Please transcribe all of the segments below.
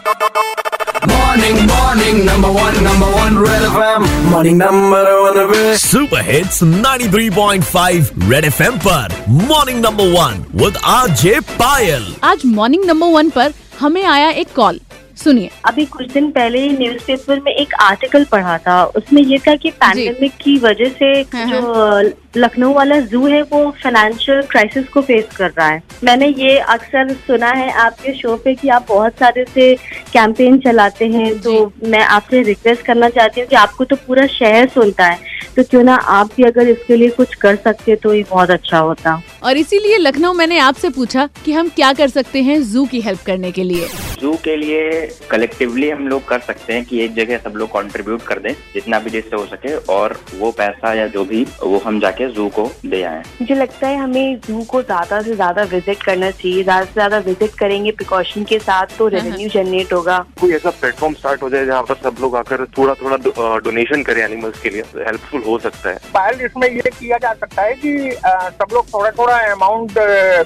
Morning, morning, number one, number one, Red FM. Morning, number one, Red. Super hits 93.5 Red FM पर morning number one with RJ Payal आज morning number one पर हमें आया एक call सुनिए। अभी कुछ दिन पहले ही न्यूज़पेपर में एक आर्टिकल पढ़ा था। उसमें ये था कि पैंडेमिक की वजह से हाँ, जो लखनऊ वाला जू है वो फाइनेंशियल क्राइसिस को फेस कर रहा है। मैंने ये अक्सर सुना है आपके शो पे कि आप बहुत सारे से कैंपेन चलाते हैं। तो मैं आपसे रिक्वेस्ट करना चाहती हूँ कि आपको तो पूरा शहर सुनता है। तो क्यों ना आप भी अगर इसके लिए कुछ कर सकते तो ये बहुत अच्छा होता। और इसीलिए लखनऊ मैंने आपसे पूछा कि हम क्या कर सकते हैं जू की हेल्प करने के लिए। जू के लिए कलेक्टिवली हम लोग कर सकते हैं कि एक जगह सब लोग कंट्रीब्यूट कर दें जितना भी जिससे हो सके और वो पैसा या जो भी वो हम जाके जू को दे आए। मुझे लगता है हमें जू को ज़्यादा से ज़्यादा विज़िट करना चाहिए। ज़्यादा से ज़्यादा विज़िट करेंगे प्रिकॉशन के साथ तो रेवेन्यू जनरेट होगा। कोई ऐसा प्लेटफॉर्म स्टार्ट हो जाए जहाँ पर सब लोग आकर थोड़ा थोड़ा डोनेशन करें एनिमल्स के लिए। हेल्पफुल हो सकता है। पायल इसमें ये किया जा सकता है की सब लोग थोड़ा थोड़ा अमाउंट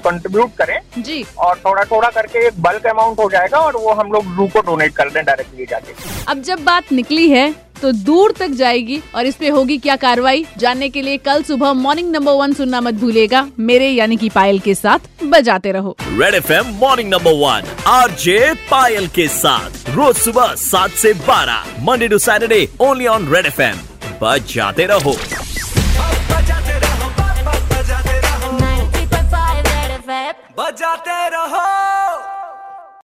कंट्रीब्यूट करें जी। और थोड़ा थोड़ा करके एक बल्क अमाउंट हो जाएगा और वो हम लोग जू को डोनेट कर दें डायरेक्टली जाके। अब जब बात निकली है तो दूर तक जाएगी और इस पे होगी क्या कार्रवाई जानने के लिए कल सुबह मॉर्निंग नंबर वन सुनना मत भूलेगा मेरे यानी कि पायल के साथ बजाते रहो। Red F M morning number one RJ Payal के साथ रोज सुबह सात से बारह Monday to Saturday only on Red F M बजाते रहो। बजाते रहो।